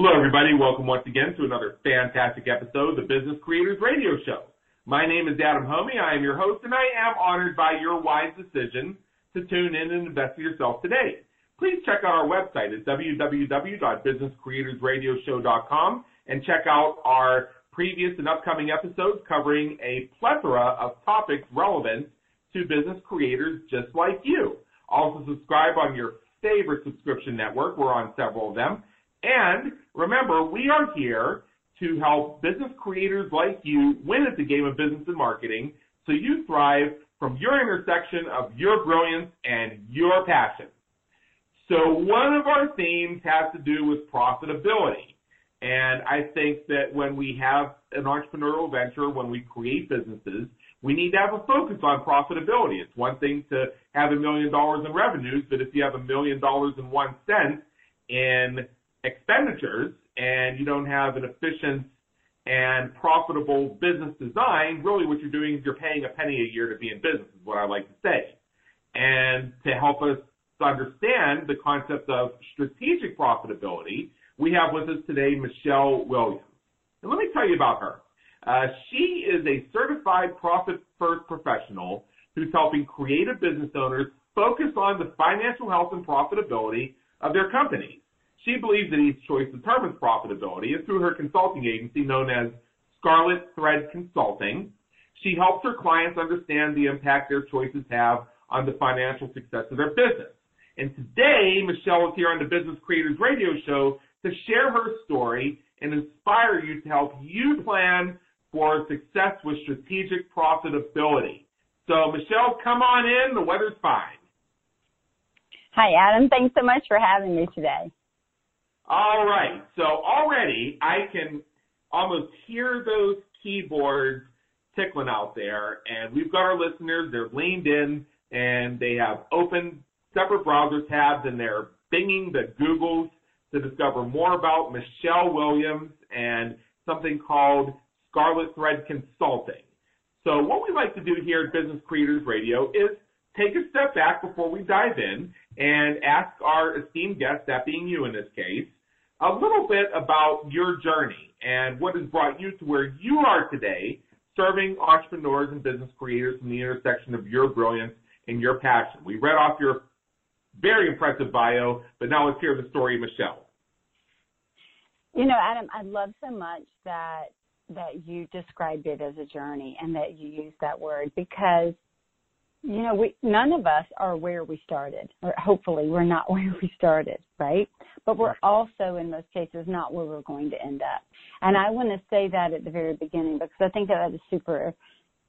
Hello, everybody. Welcome once again to another fantastic episode of the Business Creators Radio Show. My name is Adam Hommey. I am your host, and I am honored by your wise decision to tune in and invest in yourself today. Please check out our website at www.businesscreatorsradioshow.com and check out our previous and upcoming episodes covering a plethora of topics relevant to business creators just like you. Also subscribe on your favorite subscription network. We're on several of them. And remember, we are here to help business creators like you win at the game of business and marketing so you thrive from your intersection of your brilliance and your passion. So one of our themes has to do with profitability. And I think that when we have an entrepreneurial venture, when we create businesses, we need to have a focus on profitability. It's one thing to have a million dollars in revenues, but if you have a million dollars and one cent in expenditures and you don't have an efficient and profitable business design, really what you're doing is you're paying a penny a year to be in business, is what I like to say. And to help us understand the concept of strategic profitability, we have with us today Michelle Williams. And let me tell you about her. Uh, she is a certified profit first professional who's helping creative business owners focus on the financial health and profitability of their companies. She believes that each choice determines profitability, and through her consulting agency known as Scarlet Thread Consulting, she helps her clients understand the impact their choices have on the financial success of their business. And today, Michelle is here on the Business Creators Radio Show to share her story and inspire you to help you plan for success with strategic profitability. So, Michelle, come on in. The weather's fine. Hi, Adam. Thanks so much for having me today. All right. So already I can almost hear those keyboards tickling out there, and we've got our listeners. They're leaned in, and they have open separate browser tabs, and they're binging the Googles to discover more about Michelle Williams and something called Scarlet Thread Consulting. So what we like to do here at Business Creators Radio is take a step back before we dive in and ask our esteemed guest, that being you in this case, a little bit about your journey and what has brought you to where you are today, serving entrepreneurs and business creators in the intersection of your brilliance and your passion. We read off your very impressive bio, but now let's hear the story Michelle. You know, Adam, I love so much that that you described it as a journey and that you used that word because you know, we none of us are where we started, or hopefully we're not where we started, right? But we're also in most cases not where we're going to end up. And I want to say that at the very beginning because I think that that is super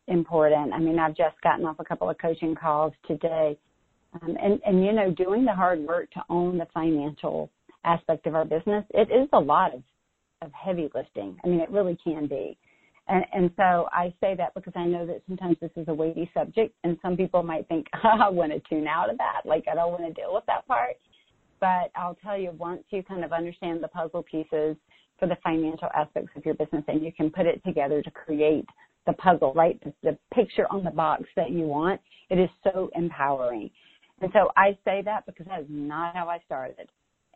important. I mean, I've just gotten off a couple of coaching calls today. Um, and, and, you know, doing the hard work to own the financial aspect of our business, it is a lot of, of heavy lifting. I mean, it really can be. And, and so I say that because I know that sometimes this is a weighty subject, and some people might think, I want to tune out of that. Like, I don't want to deal with that part. But I'll tell you, once you kind of understand the puzzle pieces for the financial aspects of your business, and you can put it together to create the puzzle, right? The, the picture on the box that you want, it is so empowering. And so I say that because that is not how I started.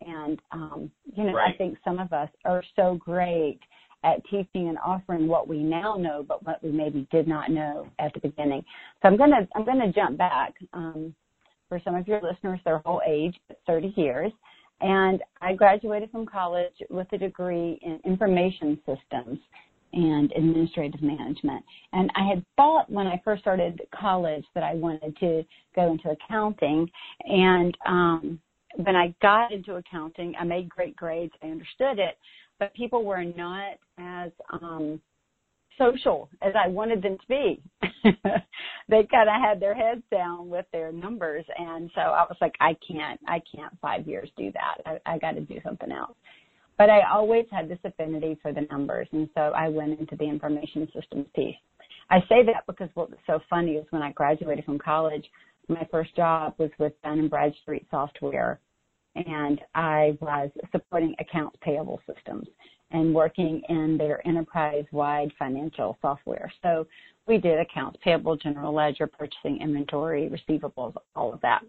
And, um, you know, right. I think some of us are so great at teaching and offering what we now know, but what we maybe did not know at the beginning. So I'm gonna I'm gonna jump back um, for some of your listeners. Their whole age, 30 years, and I graduated from college with a degree in information systems and administrative management. And I had thought when I first started college that I wanted to go into accounting. And um, when I got into accounting, I made great grades. I understood it, but people were not as um social as I wanted them to be. they kind of had their heads down with their numbers, and so I was like, I can't, I can't five years do that. I, I got to do something else. But I always had this affinity for the numbers, and so I went into the information systems piece. I say that because what was so funny is when I graduated from college, my first job was with Dun and Bradstreet Software, and I was supporting accounts payable systems and working in their enterprise-wide financial software. So we did accounts payable, general ledger, purchasing, inventory, receivables, all of that.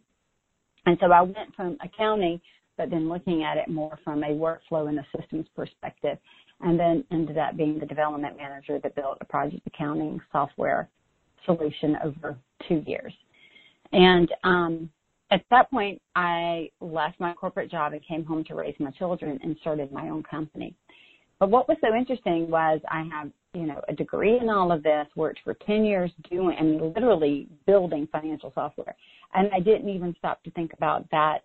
And so I went from accounting but then looking at it more from a workflow and a systems perspective. And then ended up being the development manager that built a project accounting software solution over two years. And um, at that point, I left my corporate job and came home to raise my children and started my own company. But what was so interesting was I have, you know, a degree in all of this, worked for 10 years doing, mean, literally building financial software. And I didn't even stop to think about that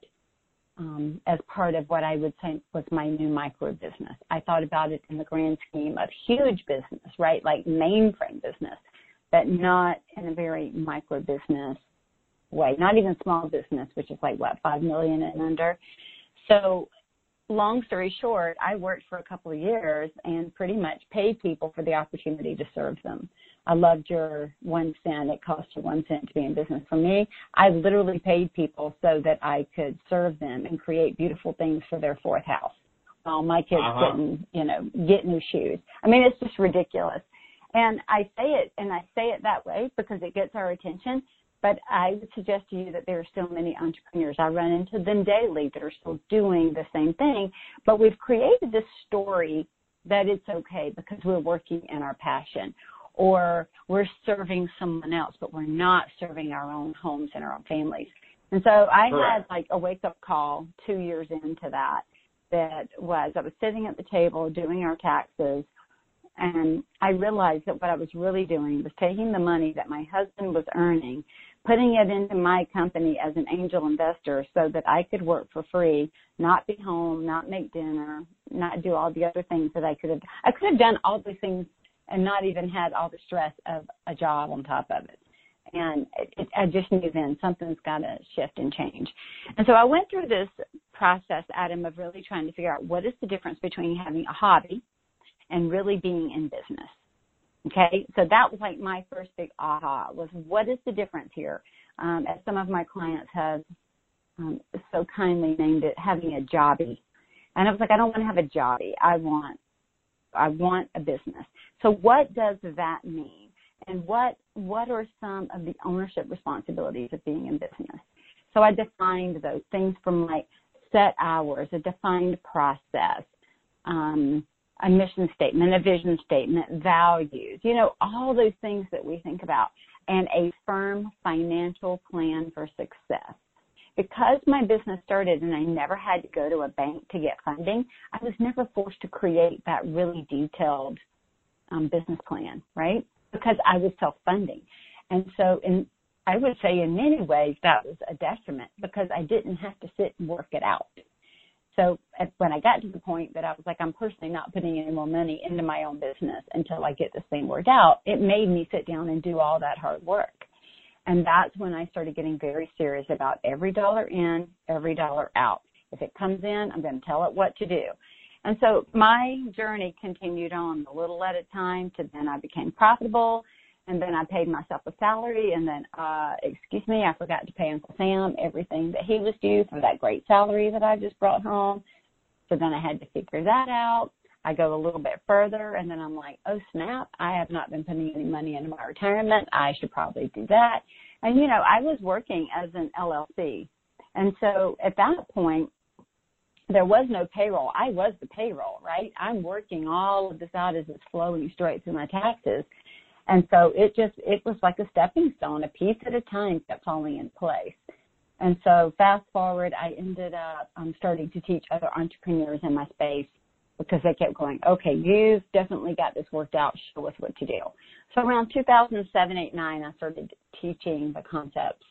um, as part of what I would say was my new micro business. I thought about it in the grand scheme of huge business, right? Like mainframe business, but not in a very micro business way, not even small business, which is like what, five million and under. So long story short, I worked for a couple of years and pretty much paid people for the opportunity to serve them. I loved your one cent. It cost you one cent to be in business. For me, I literally paid people so that I could serve them and create beautiful things for their fourth house while my kids uh-huh. couldn't, you know, get new shoes. I mean, it's just ridiculous. And I say it, and I say it that way because it gets our attention. But I would suggest to you that there are still many entrepreneurs. I run into them daily that are still doing the same thing. But we've created this story that it's okay because we're working in our passion or we're serving someone else, but we're not serving our own homes and our own families. And so I Correct. had like a wake up call two years into that that was I was sitting at the table doing our taxes and I realized that what I was really doing was taking the money that my husband was earning, putting it into my company as an angel investor so that I could work for free, not be home, not make dinner, not do all the other things that I could have. I could have done all these things and not even had all the stress of a job on top of it. And it, it, I just knew then something's got to shift and change. And so I went through this process, Adam, of really trying to figure out what is the difference between having a hobby and really being in business. Okay, so that was like my first big aha was what is the difference here? Um, as some of my clients have um, so kindly named it, having a jobby. And I was like, I don't want to have a jobby. I want, I want a business. So what does that mean? And what, what are some of the ownership responsibilities of being in business? So I defined those things from like set hours, a defined process, um, a mission statement, a vision statement, values, you know, all those things that we think about, and a firm financial plan for success. Because my business started and I never had to go to a bank to get funding, I was never forced to create that really detailed um, business plan, right? Because I was self-funding. And so in, I would say in many ways that was a detriment because I didn't have to sit and work it out. So when I got to the point that I was like, I'm personally not putting any more money into my own business until I get this thing worked out, it made me sit down and do all that hard work. And that's when I started getting very serious about every dollar in, every dollar out. If it comes in, I'm going to tell it what to do. And so my journey continued on a little at a time to then I became profitable and then I paid myself a salary and then uh excuse me, I forgot to pay Uncle Sam everything that he was due for that great salary that I just brought home. So then I had to figure that out. I go a little bit further and then I'm like, oh snap, I have not been putting any money into my retirement. I should probably do that. And you know, I was working as an LLC. And so at that point, there was no payroll. I was the payroll, right? I'm working all of this out as it's flowing straight through my taxes. And so it just, it was like a stepping stone, a piece at a time kept falling in place. And so fast forward, I ended up um, starting to teach other entrepreneurs in my space because they kept going, okay, you've definitely got this worked out. Show us what to do. So around 2007, 8, 9, I started teaching the concepts.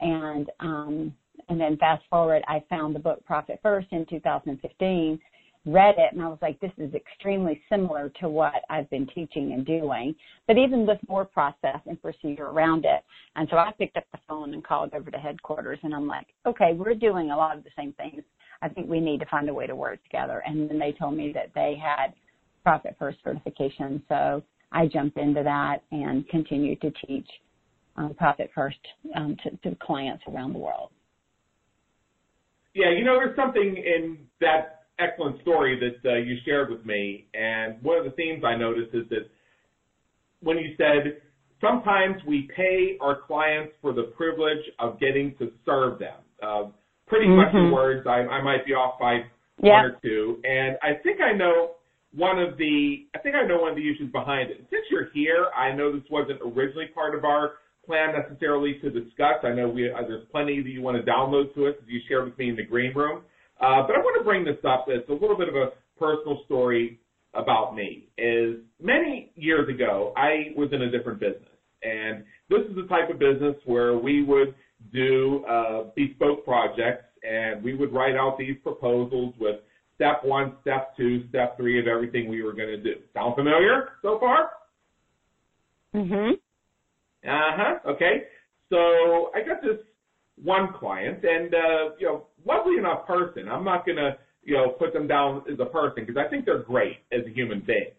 And, um, and then fast forward, I found the book Profit First in 2015, read it, and I was like, this is extremely similar to what I've been teaching and doing, but even with more process and procedure around it. And so I picked up the phone and called over to headquarters, and I'm like, okay, we're doing a lot of the same things. I think we need to find a way to work together. And then they told me that they had Profit First certification, so I jumped into that and continued to teach um, Profit First um, to, to clients around the world. Yeah, you know, there's something in that excellent story that uh, you shared with me, and one of the themes I noticed is that when you said sometimes we pay our clients for the privilege of getting to serve them. Uh, pretty mm-hmm. much the words. I, I might be off by yep. one or two. And I think I know one of the, I think I know one of the issues behind it. Since you're here, I know this wasn't originally part of our plan necessarily to discuss. I know we, uh, there's plenty that you want to download to us as you shared with me in the green room. Uh, but I want to bring this up. It's a little bit of a personal story about me. Is many years ago, I was in a different business. And this is the type of business where we would do uh, bespoke projects and we would write out these proposals with step one, step two, step three of everything we were going to do. Sound familiar so far? Mhm. Uh huh. Okay. So I got this one client, and uh, you know, lovely enough person. I'm not going to you know put them down as a person because I think they're great as a human being,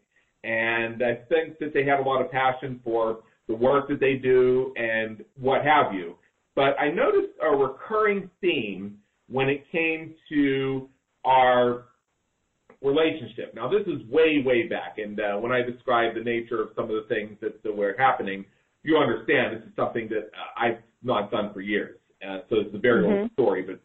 and I think that they have a lot of passion for the work that they do and what have you. But I noticed a recurring theme when it came to our relationship. Now, this is way, way back, and uh, when I describe the nature of some of the things that, that were happening, you understand this is something that uh, I've not done for years. Uh, so it's a very mm-hmm. old story, but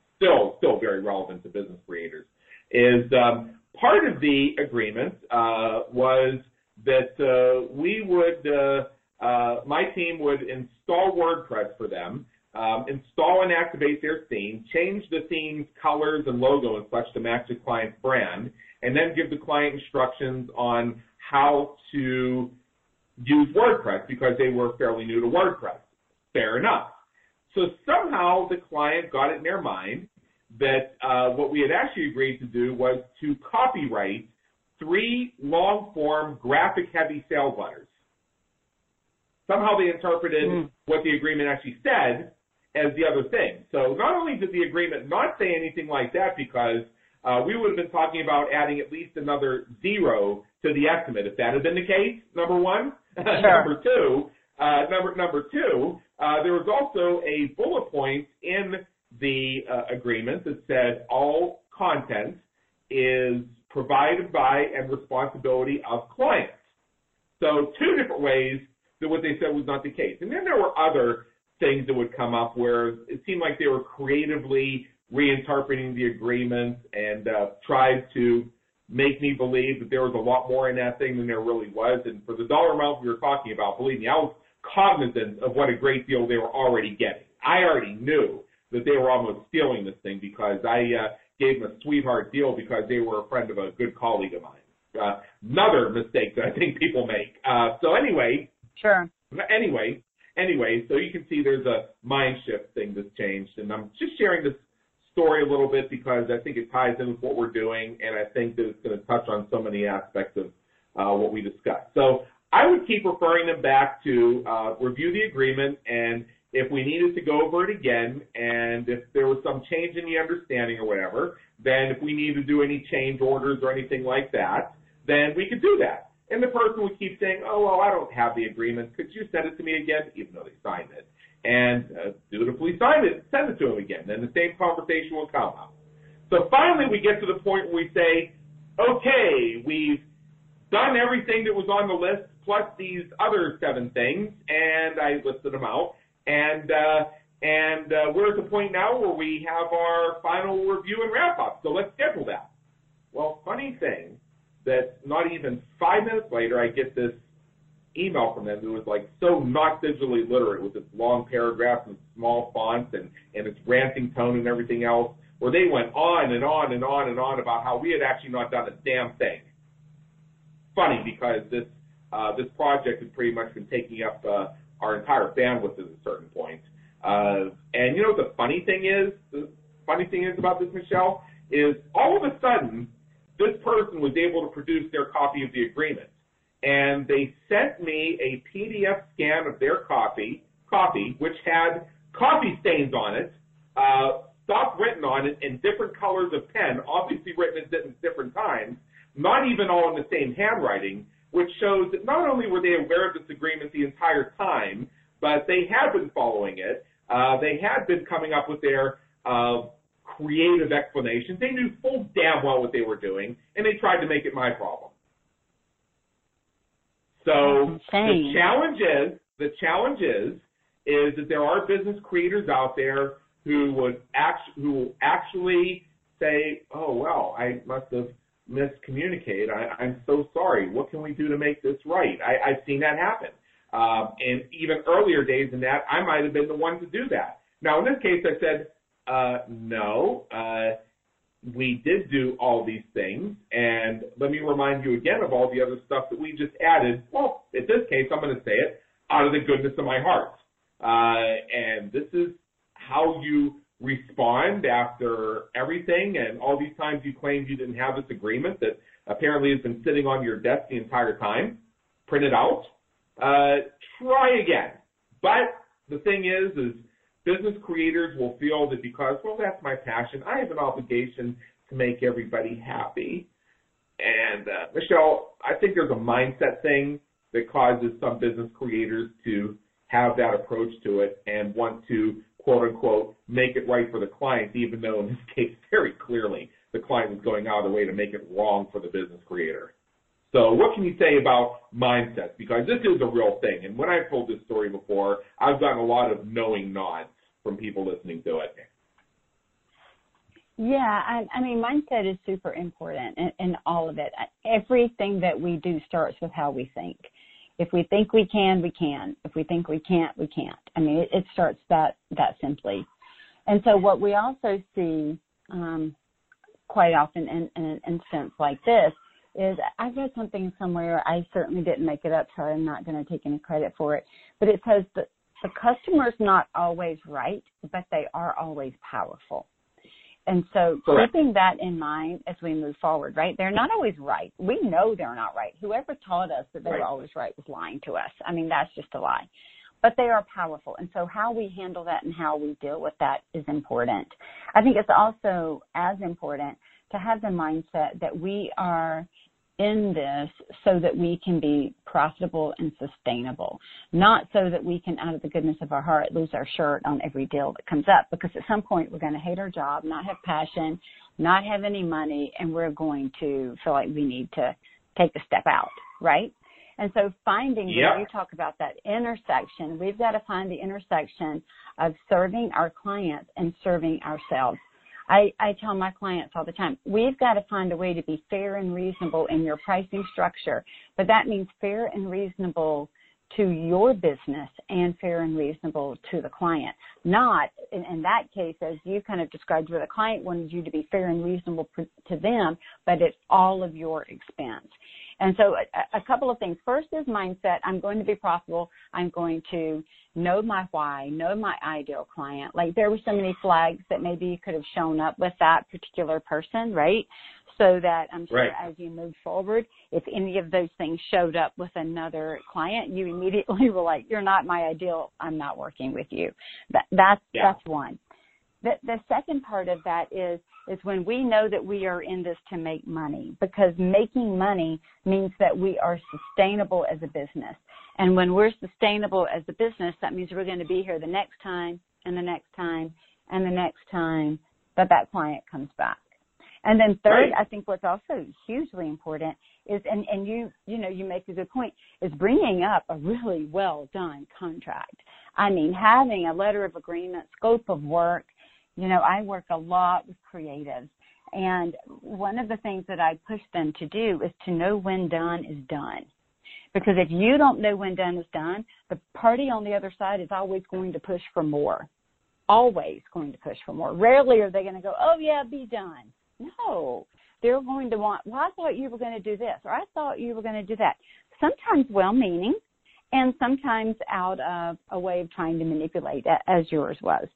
very relevant to business creators. Is um, part of the agreement uh, was that uh, we would, uh, uh, my team would install WordPress for them um, install and activate their theme, change the theme's colors and logo and such to match the client's brand, and then give the client instructions on how to use WordPress because they were fairly new to WordPress. Fair enough. So somehow the client got it in their mind that uh, what we had actually agreed to do was to copyright three long form graphic heavy sales letters. Somehow they interpreted mm. what the agreement actually said as the other thing. So not only did the agreement not say anything like that because uh, we would have been talking about adding at least another zero to the estimate if that had been the case. Number one. Sure. number two. Uh, number number two. Uh, there was also a bullet point in the uh, agreement that said all content is provided by and responsibility of clients. So two different ways that what they said was not the case. And then there were other things that would come up where it seemed like they were creatively reinterpreting the agreement and uh, tried to make me believe that there was a lot more in that thing than there really was. And for the dollar amount we were talking about, believe me, I was cognizant of what a great deal they were already getting. I already knew that they were almost stealing this thing because I uh, gave them a sweetheart deal because they were a friend of a good colleague of mine. Uh, another mistake that I think people make. Uh, so anyway, sure. Anyway, anyway, so you can see there's a mind shift thing that's changed, and I'm just sharing this story a little bit because I think it ties in with what we're doing, and I think that it's going to touch on so many aspects of uh, what we discussed. So I would keep referring them back to uh, review the agreement, and if we needed to go over it again, and if there was some change in the understanding or whatever, then if we needed to do any change orders or anything like that, then we could do that. And the person would keep saying, oh, well, I don't have the agreement. Could you send it to me again? Even though they signed it. And uh, dutifully sign it, send it to them again. Then the same conversation will come up. So finally we get to the point where we say, okay, we've done everything that was on the list plus these other seven things, and I listed them out. And uh, and uh, we're at the point now where we have our final review and wrap up. So let's schedule that. Well, funny thing, that not even five minutes later, I get this email from them that was like so not digitally literate with its long paragraphs and small fonts and, and its ranting tone and everything else, where they went on and on and on and on about how we had actually not done a damn thing. Funny because this uh, this project has pretty much been taking up uh, our entire bandwidth at a certain point. Uh, and you know the funny thing is? The funny thing is about this, Michelle, is all of a sudden this person was able to produce their copy of the agreement. And they sent me a PDF scan of their copy, copy, which had coffee stains on it, uh, stuff written on it in different colors of pen, obviously written at different times, not even all in the same handwriting, which shows that not only were they aware of this agreement the entire time, but they had been following it. Uh, they had been coming up with their uh, creative explanations. They knew full damn well what they were doing, and they tried to make it my problem. So the challenge is the challenge is is that there are business creators out there who would act, who actually say, "Oh well, I must have miscommunicated. I, I'm so sorry. What can we do to make this right?" I, I've seen that happen. Um, and even earlier days than that, I might have been the one to do that. Now, in this case, I said, uh, no, uh, we did do all these things, and let me remind you again of all the other stuff that we just added. Well, in this case, I'm going to say it out of the goodness of my heart. Uh, and this is how you respond after everything and all these times you claimed you didn't have this agreement that apparently has been sitting on your desk the entire time. Print it out. Uh, try again. But the thing is, is business creators will feel that because, well, that's my passion, I have an obligation to make everybody happy. And uh, Michelle, I think there's a mindset thing that causes some business creators to have that approach to it and want to quote unquote make it right for the client, even though in this case very clearly the client was going out of the way to make it wrong for the business creator. So what can you say about mindsets? Because this is a real thing. And when I've told this story before, I've gotten a lot of knowing nods from people listening to it. Yeah, I, I mean, mindset is super important in, in all of it. Everything that we do starts with how we think. If we think we can, we can. If we think we can't, we can't. I mean, it, it starts that that simply. And so, what we also see um, quite often in, in an instance like this is I read something somewhere. I certainly didn't make it up, so I'm not going to take any credit for it. But it says that the customer's not always right, but they are always powerful. And so Correct. keeping that in mind as we move forward, right? They're not always right. We know they're not right. Whoever taught us that they right. were always right was lying to us. I mean, that's just a lie. But they are powerful. And so how we handle that and how we deal with that is important. I think it's also as important to have the mindset that we are in this so that we can be profitable and sustainable, not so that we can, out of the goodness of our heart, lose our shirt on every deal that comes up. Because at some point we're going to hate our job, not have passion, not have any money, and we're going to feel like we need to take a step out, right? And so finding yep. when you talk about that intersection, we've got to find the intersection of serving our clients and serving ourselves. I, I tell my clients all the time, we've got to find a way to be fair and reasonable in your pricing structure, but that means fair and reasonable to your business and fair and reasonable to the client. Not, in, in that case, as you kind of described where the client wanted you to be fair and reasonable to them, but at all of your expense. And so a, a, couple of things. First is mindset. I'm going to be profitable. I'm going to know my why, know my ideal client. Like there were so many flags that maybe you could have shown up with that particular person, right? So that I'm sure right. as you move forward, if any of those things showed up with another client, you immediately were like, you're not my ideal. I'm not working with you. That, that's, yeah. that's one. The, the second part of that is is when we know that we are in this to make money because making money means that we are sustainable as a business. And when we're sustainable as a business, that means we're going to be here the next time and the next time and the next time that that client comes back. And then third. I think what's also hugely important is, and, and you, you know, you make a good point, is bringing up a really well done contract. I mean, having a letter of agreement, scope of work, you know, I work a lot with creatives and one of the things that I push them to do is to know when done is done. Because if you don't know when done is done, the party on the other side is always going to push for more. Always going to push for more. Rarely are they going to go, oh yeah, be done. No. They're going to want, well, I thought you were going to do this, or I thought you were going to do that. Sometimes well meaning, and sometimes out of a way of trying to manipulate, as yours was.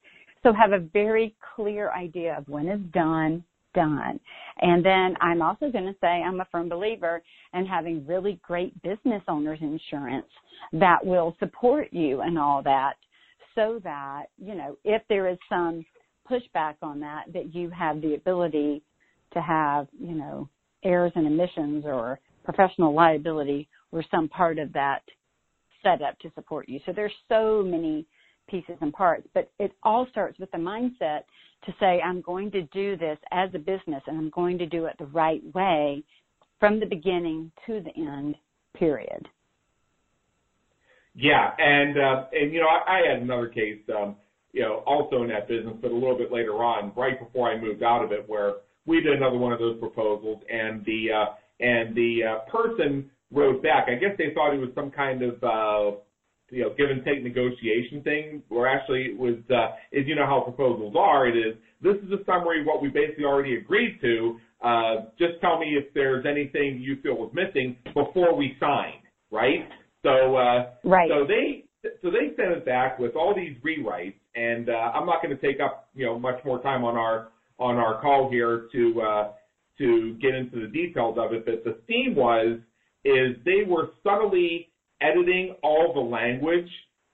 So have a very clear idea of when is done, done. And then I'm also going to say I'm a firm believer in having really great business owners insurance that will support you and all that so that, you know, if there is some pushback on that, that you have the ability to have, you know, errors and omissions or professional liability or some part of that set up to support you. So there's so many pieces and parts, but it all starts with the mindset to say, I'm going to do this as a business and I'm going to do it the right way from the beginning to the end, period. Yeah, and uh, and you know, I, I had another case. Um, you know, also in that business, but a little bit later on, right before I moved out of it, where we did another one of those proposals, and the uh, and the uh, person wrote back. I guess they thought it was some kind of uh, you know give and take negotiation thing, where actually it was uh, is you know how proposals are. It is this is a summary of what we basically already agreed to. Uh, just tell me if there's anything you feel was missing before we sign, right? So uh, right. So they so they sent it back with all these rewrites, and uh, I'm not going to take up you know much more time on our on our call here to uh, to get into the details of it. But the theme was is they were subtly editing all the language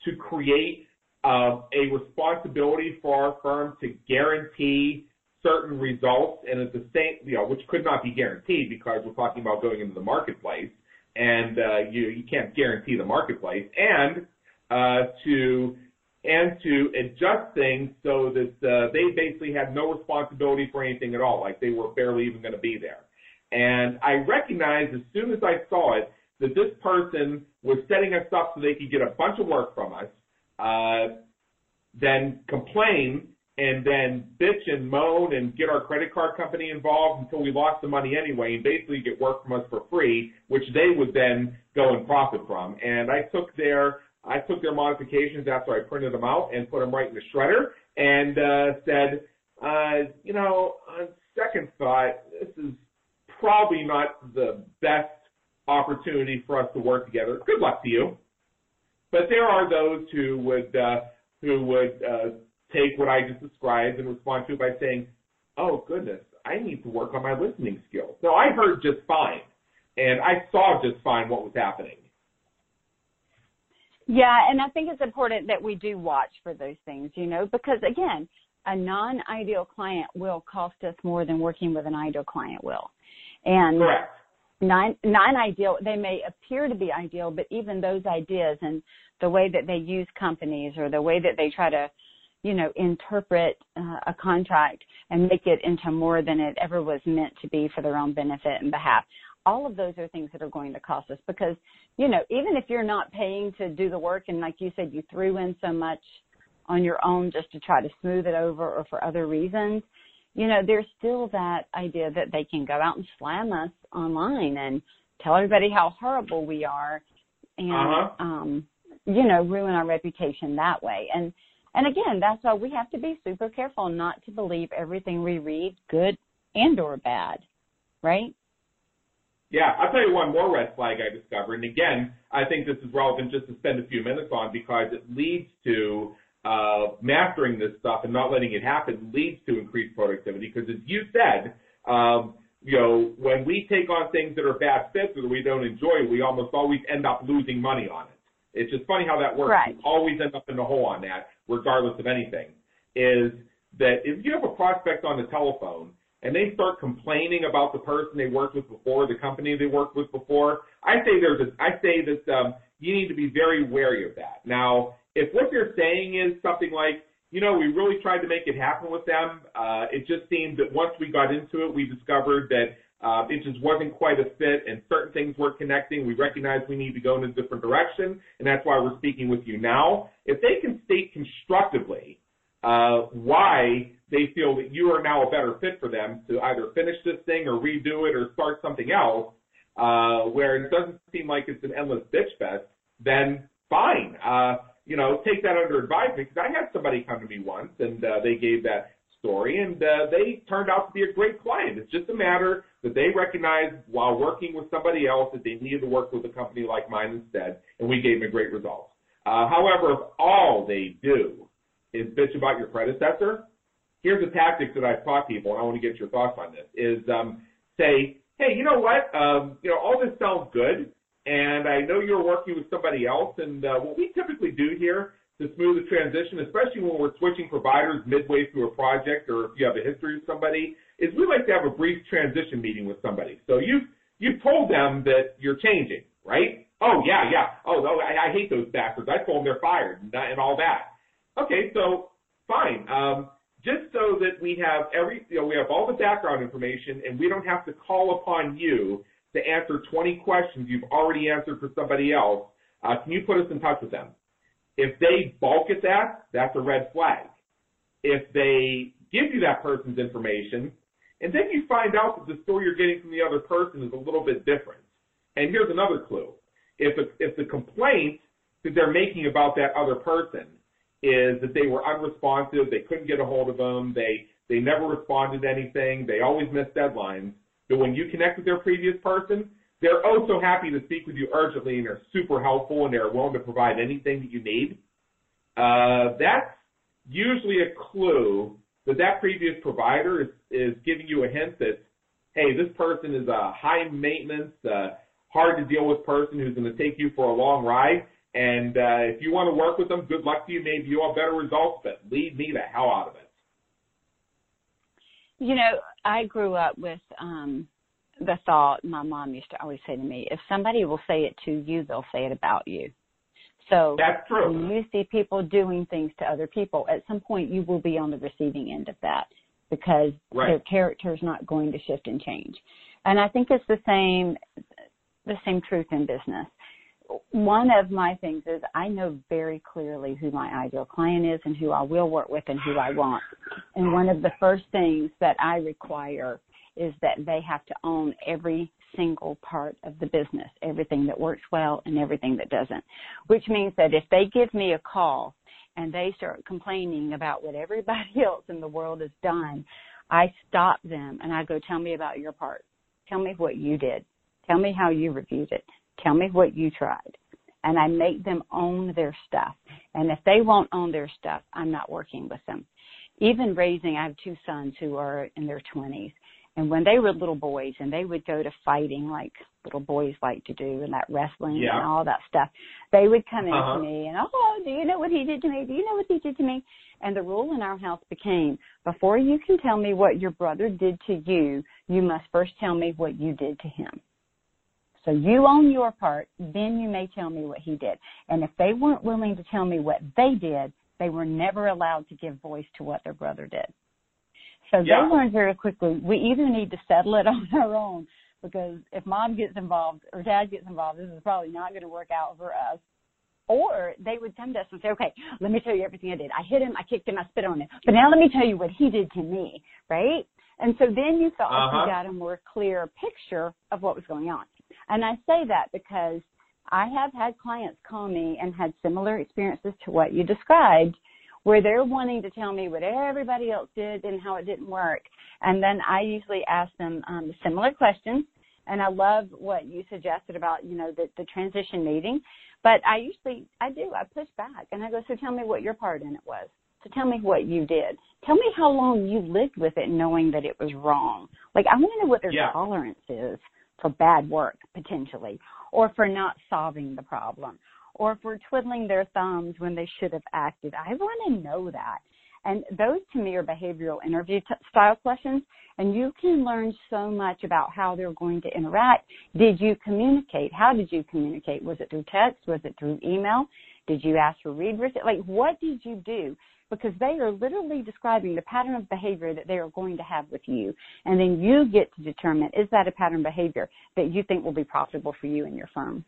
to create uh, a responsibility for our firm to guarantee certain results, and at the same, you know, which could not be guaranteed because we're talking about going into the marketplace, and uh, you you can't guarantee the marketplace, and uh, to and to adjust things so that uh, they basically had no responsibility for anything at all, like they were barely even going to be there. And I recognized as soon as I saw it that this person was setting us up so they could get a bunch of work from us, uh, then complain and then bitch and moan and get our credit card company involved until we lost the money anyway and basically get work from us for free, which they would then go and profit from. And I took their I took their modifications after I printed them out and put them right in the shredder and uh, said, uh, you know, on second thought, this is probably not the best opportunity for us to work together. Good luck to you. But there are those who would uh, who would uh, take what I just described and respond to it by saying, "Oh goodness, I need to work on my listening skills." So I heard just fine, and I saw just fine what was happening. Yeah, and I think it's important that we do watch for those things, you know, because again, a non-ideal client will cost us more than working with an ideal client will. And Correct. Non non-ideal, they may appear to be ideal, but even those ideas and the way that they use companies or the way that they try to, you know, interpret uh, a contract and make it into more than it ever was meant to be for their own benefit and behalf. All of those are things that are going to cost us because, you know, even if you're not paying to do the work and like you said, you threw in so much on your own just to try to smooth it over or for other reasons, you know, there's still that idea that they can go out and slam us online and tell everybody how horrible we are and uh-huh. um you know, ruin our reputation that way. And and again, that's why we have to be super careful not to believe everything we read, good and or bad. Right? Yeah, I'll tell you one more red flag I discovered. And again, I think this is relevant just to spend a few minutes on because it leads to uh, mastering this stuff and not letting it happen leads to increased productivity. Because as you said, um, you know, when we take on things that are bad fits or that we don't enjoy, we almost always end up losing money on it. It's just funny how that works. Right. You always end up in the hole on that, regardless of anything. Is that if you have a prospect on the telephone and they start complaining about the person they worked with before, the company they worked with before, I say there's a, I say that um, you need to be very wary of that. Now, if what they're saying is something like, you know, we really tried to make it happen with them, uh, it just seemed that once we got into it, we discovered that uh, it just wasn't quite a fit and certain things weren't connecting. We recognize we need to go in a different direction, and that's why we're speaking with you now. If they can state constructively uh, why they feel that you are now a better fit for them to either finish this thing or redo it or start something else, uh, where it doesn't seem like it's an endless bitch fest, then fine. Uh, you know, take that under advisement because I had somebody come to me once and uh, they gave that story and uh, they turned out to be a great client. It's just a matter that they recognized while working with somebody else that they needed to work with a company like mine instead, and we gave them a great results. Uh, however, if all they do is bitch about your predecessor, here's a tactic that I've taught people, and I want to get your thoughts on this, is um, say, hey, you know what? Um, you know, all this sounds good, and I know you're working with somebody else, and uh, what we typically do here to smooth the transition, especially when we're switching providers midway through a project or if you have a history with somebody, is we like to have a brief transition meeting with somebody. So you've, you've told them that you're changing, right? Oh, yeah, yeah. Oh, oh I, I hate those bastards. I told them they're fired and, and all that. Okay, so fine. Um, just so that we have every, you know, we have all the background information and we don't have to call upon you to answer 20 questions you've already answered for somebody else. Uh, can you put us in touch with them? If they balk at that, that's a red flag. If they give you that person's information, and then you find out that the story you're getting from the other person is a little bit different. And here's another clue. If, the, if the complaint that they're making about that other person is that they were unresponsive, they couldn't get a hold of them, they, they never responded to anything, they always missed deadlines, but when you connect with their previous person, they're oh so happy to speak with you urgently and they're super helpful and they're willing to provide anything that you need. Uh, that's usually a clue that that previous provider is, is giving you a hint that, hey, this person is a high maintenance, uh, hard to deal with person who's going to take you for a long ride. And uh, if you want to work with them, good luck to you. Maybe you'll have better results, but leave me the hell out of it. You know, I grew up with um the thought my mom used to always say to me, if somebody will say it to you, they'll say it about you. So That's true. when you see people doing things to other people, at some point you will be on the receiving end of that because right. their character is not going to shift and change. And I think it's the same the same truth in business. One of my things is I know very clearly who my ideal client is and who I will work with and who I want. And one of the first things that I require is that they have to own every single part of the business, everything that works well and everything that doesn't. Which means that if they give me a call and they start complaining about what everybody else in the world has done, I stop them and I go, tell me about your part. Tell me what you did. Tell me how you reviewed it. Tell me what you tried. And I make them own their stuff. And if they won't own their stuff, I'm not working with them. Even raising, I have two sons who are in their 20s and when they were little boys and they would go to fighting like little boys like to do and that wrestling yeah. and all that stuff, they would come uh-huh. into me and, oh, do you know what he did to me? Do you know what he did to me? And the rule in our house became, before you can tell me what your brother did to you, you must first tell me what you did to him. So you own your part, then you may tell me what he did. And if they weren't willing to tell me what they did, they were never allowed to give voice to what their brother did. So yeah. they learned very quickly we either need to settle it on our own because if mom gets involved or dad gets involved, this is probably not going to work out for us. Or they would come to us and say, okay, let me tell you everything I did. I hit him, I kicked him, I spit on him. But now let me tell you what he did to me, right? And so then you felt uh-huh. like you got a more clear picture of what was going on. And I say that because I have had clients call me and had similar experiences to what you described where they're wanting to tell me what everybody else did and how it didn't work. And then I usually ask them um, similar questions. And I love what you suggested about, you know, the, the transition meeting. But I usually, I do, I push back and I go, so tell me what your part in it was. So tell me what you did. Tell me how long you lived with it knowing that it was wrong. Like, I want to know what their yeah. tolerance is for bad work, potentially, or for not solving the problem or for twiddling their thumbs when they should have acted. I want to know that. And those to me are behavioral interview t- style questions. And you can learn so much about how they're going to interact. Did you communicate? How did you communicate? Was it through text? Was it through email? Did you ask for read receipt? Like, what did you do? Because they are literally describing the pattern of behavior that they are going to have with you. And then you get to determine, is that a pattern of behavior that you think will be profitable for you and your firm?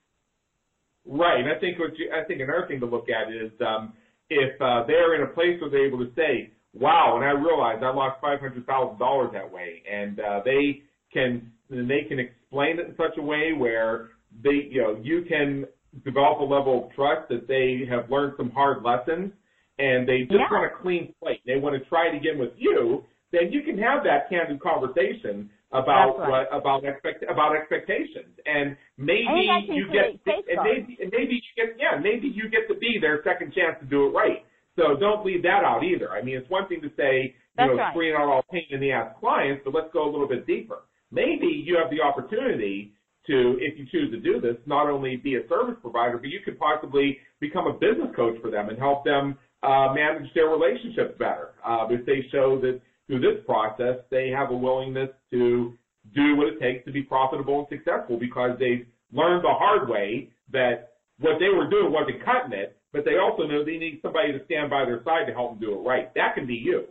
Right. And I think what you, I think another thing to look at is um, if uh, they're in a place where they're able to say, "Wow," and I realized I lost five hundred thousand dollars that way, and uh, they can and they can explain it in such a way where they you know you can develop a level of trust that they have learned some hard lessons and they just yeah. want a clean slate. They want to try it again with you. Then you can have that candid conversation about right. what about expect about expectations and maybe and you get and maybe and maybe you get yeah maybe you get to be their second chance to do it right so don't leave that out either i mean it's one thing to say you That's know right. screen out all pain in the ass clients but let's go a little bit deeper maybe you have the opportunity to if you choose to do this not only be a service provider but you could possibly become a business coach for them and help them uh, manage their relationships better uh, if they show that through this process, they have a willingness to do what it takes to be profitable and successful because they've learned the hard way that what they were doing wasn't cutting it, but they also know they need somebody to stand by their side to help them do it right. That can be you.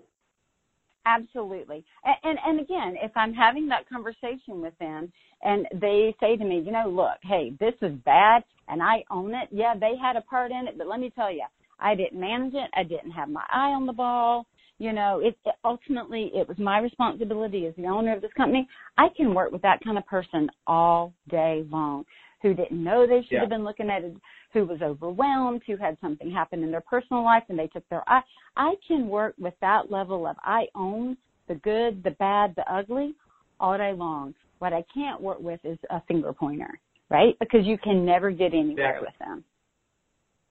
Absolutely. And, and, and again, if I'm having that conversation with them and they say to me, you know, look, hey, this is bad and I own it. Yeah, they had a part in it, but let me tell you, I didn't manage it. I didn't have my eye on the ball. You know, it, it ultimately it was my responsibility as the owner of this company. I can work with that kind of person all day long who didn't know they should Yeah. have been looking at it, who was overwhelmed, who had something happen in their personal life and they took their eye. I can work with that level of I own the good, the bad, the ugly all day long. What I can't work with is a finger pointer, right? Because you can never get anywhere Exactly. with them.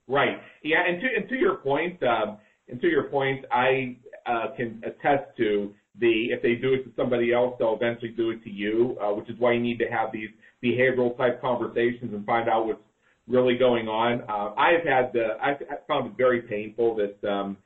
Right. Yeah, and to and to your point, um, and to your point, I uh, can attest to the if they do it to somebody else, they'll eventually do it to you, uh, which is why you need to have these behavioral type conversations and find out what's really going on. Uh, I've had the I found it very painful that um,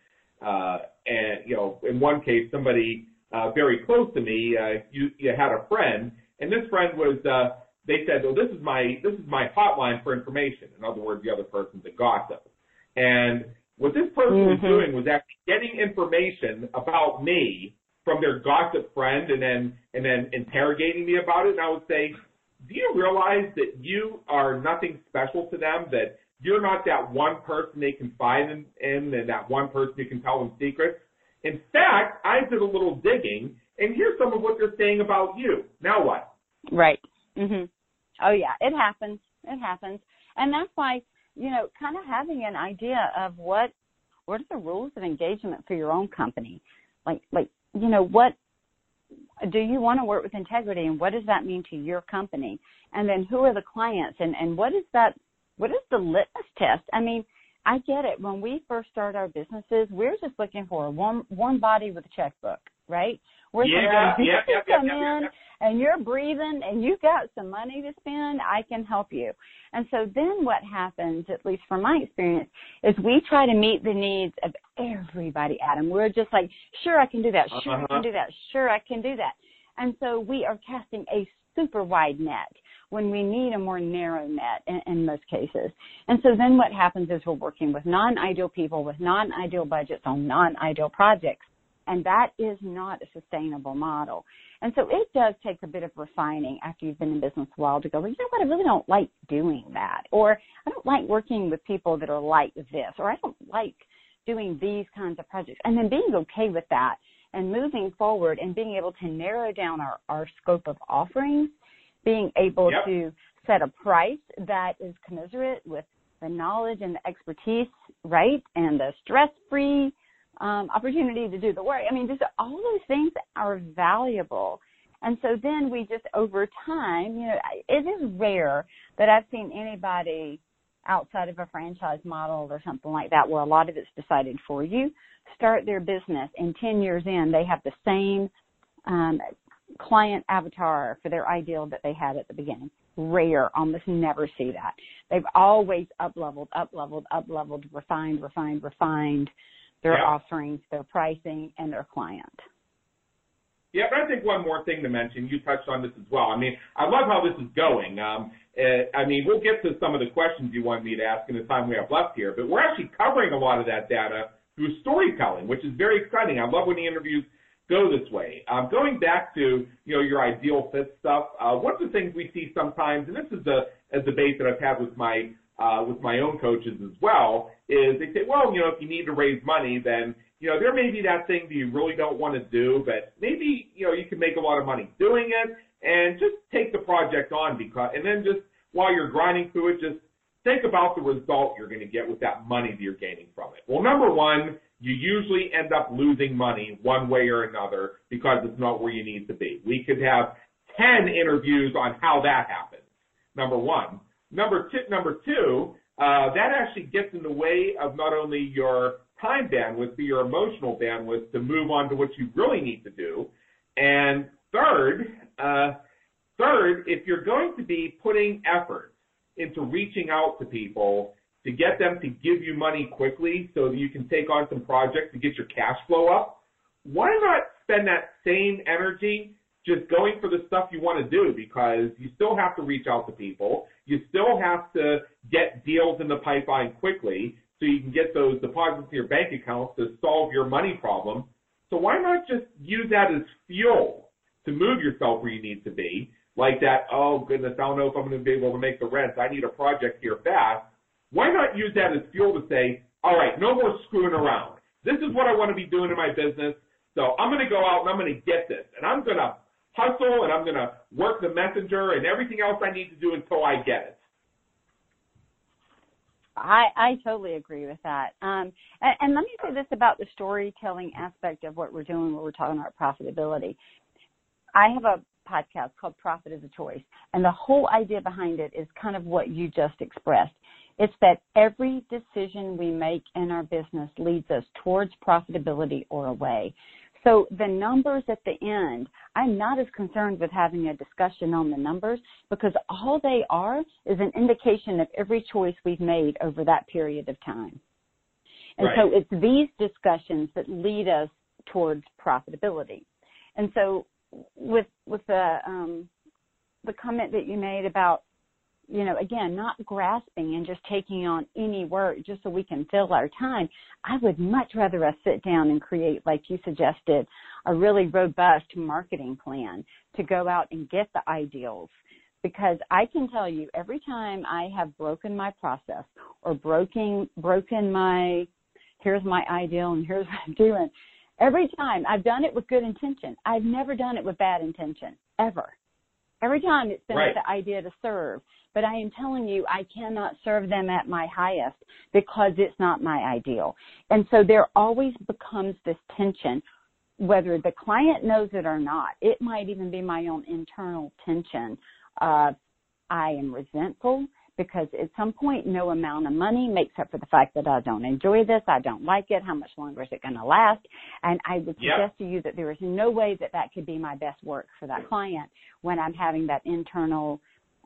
uh, and you know in one case somebody uh, very close to me uh, you you had a friend and this friend was uh, they said well this is my this is my hotline for information. In other words, the other person's a gossip, and what this person was Mhm. doing was actually getting information about me from their gossip friend and then and then interrogating me about it. And I would say, do you realize that you are nothing special to them? That you're not that one person they confide in, in and that one person who can tell them secrets. In fact, I did a little digging, and here's some of what they're saying about you. Now what? Right. Mhm. Oh yeah, it happens. It happens. And that's why, you know, kind of having an idea of what what are the rules of engagement for your own company? Like like, you know, what do you want to work with integrity and what does that mean to your company? And then who are the clients and and what is that what is the litmus test? I mean, I get it. When we first start our businesses, we're just looking for a warm warm body with a checkbook, right? We're Yeah, thinking, yeah, yeah, come yeah, in yeah. And you're breathing and you've got some money to spend, I can help you. And so then what happens, at least from my experience, is we try to meet the needs of everybody, Adam. We're just like, sure, I can do that. Sure, I Uh-huh. can do that. Sure, I can do that. And so we are casting a super wide net when we need a more narrow net in, in most cases. And so then what happens is we're working with non-ideal people with non-ideal budgets on non-ideal projects. And that is not a sustainable model. And so it does take a bit of refining after you've been in business a while to go, well, you know what, I really don't like doing that. Or I don't like working with people that are like this. Or I don't like doing these kinds of projects. And then being okay with that and moving forward and being able to narrow down our, our scope of offerings, being able Yep. to set a price that is commensurate with the knowledge and the expertise, right? And the stress free um, opportunity to do the work. I mean, just all those things are valuable. And so then we just over time, you know, it is rare that I've seen anybody outside of a franchise model or something like that where a lot of it's decided for you start their business and 10 years in they have the same um, client avatar for their ideal that they had at the beginning rare almost never see that they've always up leveled up leveled up leveled refined refined refined their Yeah. offerings their pricing and their client Yeah, but I think one more thing to mention, you touched on this as well. I mean, I love how this is going. Um, uh, I mean, we'll get to some of the questions you wanted me to ask in the time we have left here, but we're actually covering a lot of that data through storytelling, which is very exciting. I love when the interviews go this way. Um, going back to, you know, your ideal fit stuff, uh, one of the things we see sometimes, and this is a, a debate that I've had with my uh, with my own coaches as well, is they say, well, you know, if you need to raise money, then you know, there may be that thing that you really don't want to do, but maybe, you know, you can make a lot of money doing it and just take the project on because, and then just while you're grinding through it, just think about the result you're going to get with that money that you're gaining from it. Well, number one, you usually end up losing money one way or another because it's not where you need to be. We could have 10 interviews on how that happens. Number one. Number two, number two, uh, that actually gets in the way of not only your time bandwidth, but your emotional bandwidth to move on to what you really need to do. And third, uh, third, if you're going to be putting effort into reaching out to people to get them to give you money quickly so that you can take on some projects to get your cash flow up, why not spend that same energy just going for the stuff you want to do because you still have to reach out to people. You still have to get deals in the pipeline quickly so you can get those deposits in your bank accounts to solve your money problem. So why not just use that as fuel to move yourself where you need to be? Like that, oh goodness, I don't know if I'm going to be able to make the rent. I need a project here fast. Why not use that as fuel to say, all right, no more screwing around. This is what I want to be doing in my business. So I'm going to go out and I'm going to get this. And I'm going to hustle and I'm going to work the messenger and everything else I need to do until I get it. I, I totally agree with that. Um, and, and, let me say this about the storytelling aspect of what we're doing when we're talking about profitability. I have a podcast called Profit is a Choice, and the whole idea behind it is kind of what you just expressed. It's that every decision we make in our business leads us towards profitability or away. So the numbers at the end, I'm not as concerned with having a discussion on the numbers because all they are is an indication of every choice we've made over that period of time. And right. so it's these discussions that lead us towards profitability. And so with with the um, the comment that you made about you know, again, not grasping and just taking on any work just so we can fill our time. I would much rather us sit down and create, like you suggested, a really robust marketing plan to go out and get the ideals. Because I can tell you every time I have broken my process or broken, broken my, here's my ideal and here's what I'm doing. Every time I've done it with good intention. I've never done it with bad intention, ever. Every time it's been right. the idea to serve. But I am telling you, I cannot serve them at my highest because it's not my ideal. And so there always becomes this tension, whether the client knows it or not. It might even be my own internal tension. Uh, I am resentful because at some point no amount of money makes up for the fact that I don't enjoy this, I don't like it, how much longer is it going to last? And I would yep. suggest to you that there is no way that that could be my best work for that client when I'm having that internal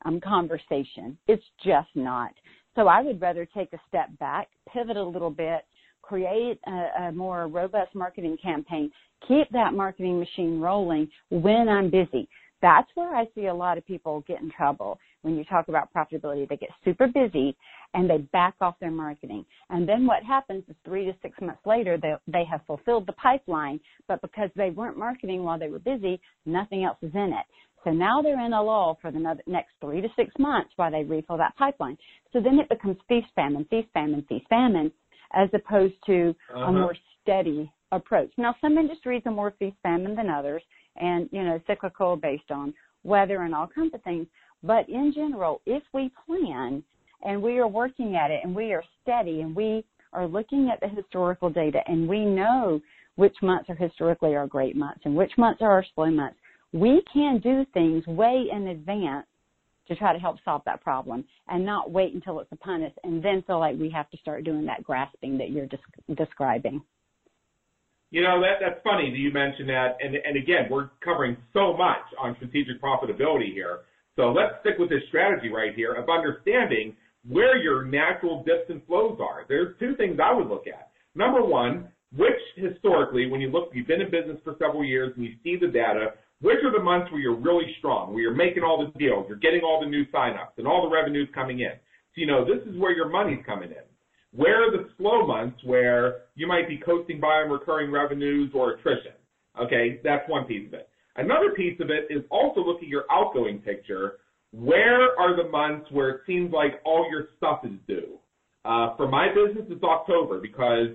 um, conversation. It's just not. So I would rather take a step back, pivot a little bit, create a, a more robust marketing campaign, keep that marketing machine rolling when I'm busy. That's where I see a lot of people get in trouble when you talk about profitability. They get super busy and they back off their marketing. And then what happens is three to six months later, they, they have fulfilled the pipeline, but because they weren't marketing while they were busy, nothing else is in it. So now they're in a lull for the next three to six months while they refill that pipeline. So then it becomes feast famine, feast famine, feast famine, as opposed to uh-huh. a more steady approach. Now some industries are more feast famine than others and, you know, cyclical based on weather and all kinds of things. But in general, if we plan and we are working at it and we are steady and we are looking at the historical data and we know which months are historically our great months and which months are our slow months, we can do things way in advance to try to help solve that problem and not wait until it's upon us and then feel like we have to start doing that grasping that you're describing. You know, that that's funny that you mentioned that. And, and again, we're covering so much on strategic profitability here. So let's stick with this strategy right here of understanding where your natural dips and flows are. There's two things I would look at. Number one, which historically, when you look, you've been in business for several years and you see the data, which are the months where you're really strong, where you're making all the deals, you're getting all the new signups and all the revenues coming in. So you know this is where your money's coming in. Where are the slow months where you might be coasting by on recurring revenues or attrition? Okay, that's one piece of it. Another piece of it is also look at your outgoing picture. Where are the months where it seems like all your stuff is due? Uh, for my business, it's October because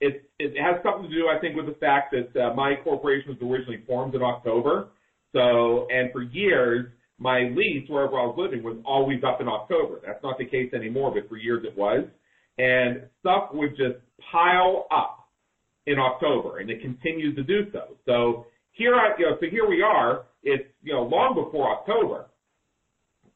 it, it has something to do, I think, with the fact that uh, my corporation was originally formed in October. So, and for years, my lease wherever I was living was always up in October. That's not the case anymore, but for years it was. And stuff would just pile up in October, and it continues to do so. So here, I, you know, so here we are. It's you know long before October,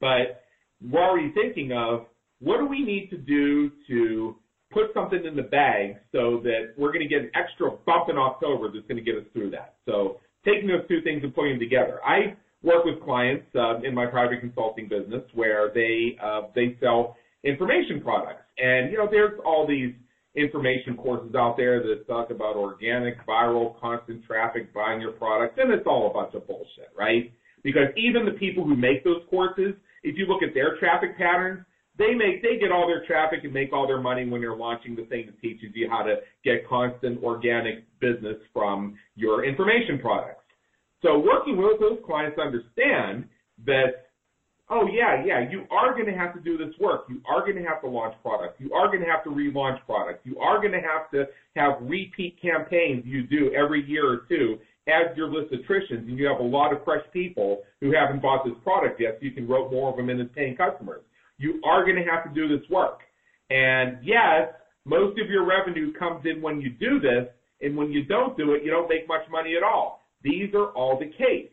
but we're already thinking of what do we need to do to put something in the bag so that we're going to get an extra bump in October that's going to get us through that. So taking those two things and putting them together. I work with clients uh, in my private consulting business where they uh, they sell information products, and you know there's all these information courses out there that talk about organic, viral, constant traffic, buying your products, and it's all a bunch of bullshit, right? Because even the people who make those courses, if you look at their traffic patterns, they make they get all their traffic and make all their money when they're launching the thing that teaches you how to get constant organic business from your information products. So working with those clients understand that oh yeah, yeah, you are going to have to do this work. You are going to have to launch products. You are going to have to relaunch products. You are going to have to have repeat campaigns you do every year or two as your list attritions, and you have a lot of fresh people who haven't bought this product yet, so you can rope more of them in as paying customers. You are going to have to do this work. And yes, most of your revenue comes in when you do this, and when you don't do it, you don't make much money at all. These are all the case.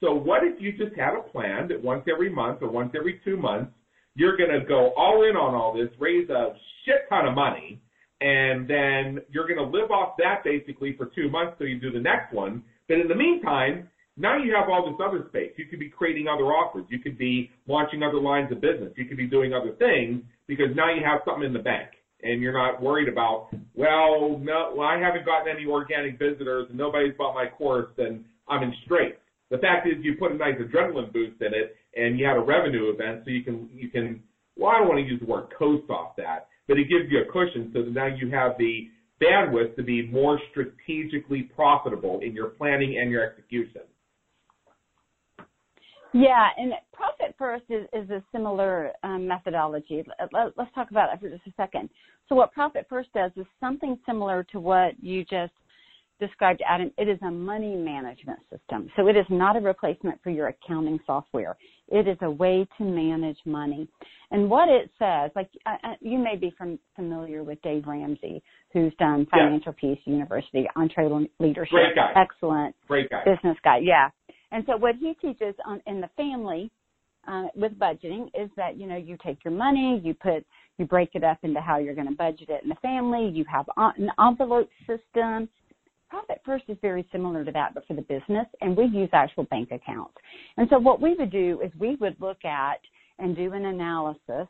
So what if you just had a plan that once every month or once every two months, you're going to go all in on all this, raise a shit ton of money, and then you're going to live off that basically for two months till you do the next one. But in the meantime, now you have all this other space. You could be creating other offers. You could be launching other lines of business. You could be doing other things because now you have something in the bank and you're not worried about, well, no, well, I haven't gotten any organic visitors and nobody's bought my course, then I'm in straight. The fact is you put a nice adrenaline boost in it and you had a revenue event so you can, you can, well, I don't want to use the word coast off that, but it gives you a cushion so that now you have the bandwidth to be more strategically profitable in your planning and your execution. Yeah, and Profit First is, is a similar um, methodology. Let, us talk about it for just a second. So what Profit First does is something similar to what you just described, Adam. It is a money management system. So it is not a replacement for your accounting software. It is a way to manage money. And what it says, like uh, uh you may be from, familiar with Dave Ramsey, who's done Financial yeah. Peace University, EntreLeadership. Great guy. Excellent. Great guy. Business guy. Yeah. And so what he teaches on, in the family uh, with budgeting is that you know you take your money, you put you break it up into how you're going to budget it in the family. You have an envelope system. Profit First is very similar to that, but for the business, and we use actual bank accounts. And so what we would do is we would look at and do an analysis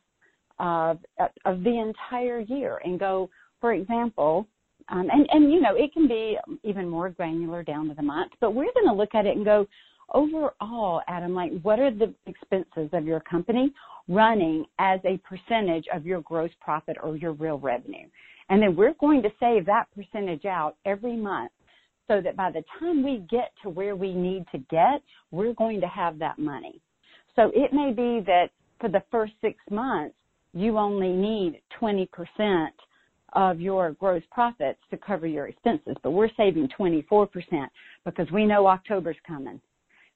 of of the entire year and go, for example, um, and and you know it can be even more granular down to the month, but we're going to look at it and go, overall, Adam, like what are the expenses of your company running as a percentage of your gross profit or your real revenue? And then we're going to save that percentage out every month so that by the time we get to where we need to get, we're going to have that money. So it may be that for the first six months, you only need 20% of your gross profits to cover your expenses, but we're saving 24% because we know October's coming